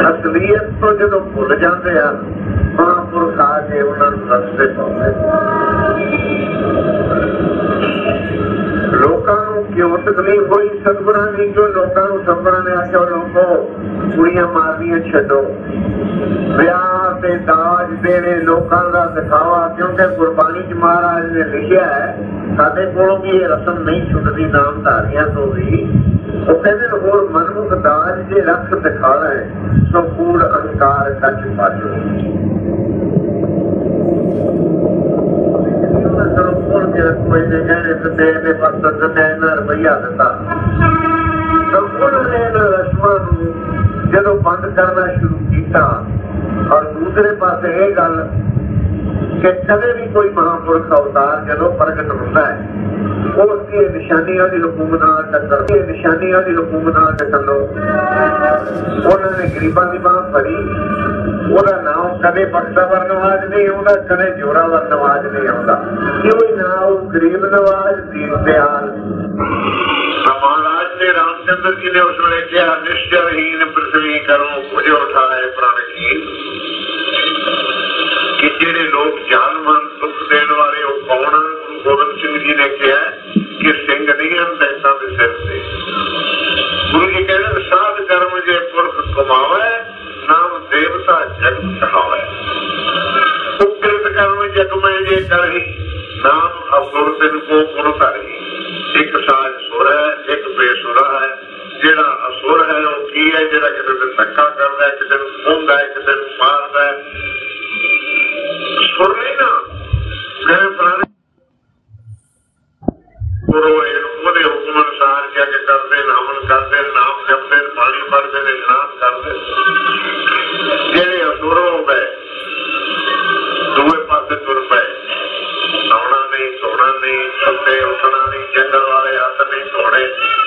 ਅਸਲੀਅਤ ਤੋਂ ਜਦੋਂ ਭੁੱਲ ਜਾਂਦੇ ਆ ਮਹਾਂਪੁਰਖ ਆ ਕੇ ਉਹਨਾਂ ਨੂੰ ਰਸਤੇ ਪਾਉਂਦੇ ਲੋਕਾਂ ਨੂੰ ਕਿਉਂ ਤਕਲੀਫ ਹੋਈ ਸਤਿਗੁਰਾਂ ਦੀ ਜੋ ਲੋਕਾਂ ਨੂੰ ਸਤਿਗੁਰਾਂ ਨੇ ਆਖਿਆ ਲੋਕੋ ਕੁੜੀਆਂ ਮਾਰਨੀਆਂ ਛੱਡੋ ਵਿਆਹ ਤੇ ਦਾਜ ਦੇਣੇ ਲੋਕਾਂ ਦਾ ਦਿਖਾਵਾ ਕਿਉਂਕਿ ਗੁਰਬਾਣੀ ਚ ਮਹਾਰਾਜ ਨੇ ਲਿਖਿਆ ਹੈ ਸਾਡੇ ਕੋਲੋਂ ਵੀ ਇਹ ਰਸਮ ਨਹੀਂ ਛੁੱਟਦੀ ਨਾਮਧਾਰੀਆਂ ਤੋਂ ਵੀ رویہ دن رسما ندو بند کرنا شروع کر دسرے پاس یہ گل کہ کدی بھی کوئی مہا پورک اوتار جلو پرگٹ ہوتا ہے کی نشانیاں نشانیاں دی دی دی حکومت حکومت ٹکر ٹکر لو انہوں نے غریباں پھڑی مہاراج رام چندر جی گوبند سنگھ سنگھ جی جی نے کیا کہ نہیں ہم گرو کہہ رہے ساد کرم کماو ہے ہے ہے ہے نام نام دیوتا جگ جگ میں کر ہی کو پورتا رہی ایک ایک ساج سور بے سورا جا اصور ہے ہے ہے ہے وہ کی کسی کسی کسی دن دن دن دکا ہے نام چپ دن بھر پینا نہیں سونا نہیں چلے ہاتھ نہیں سونے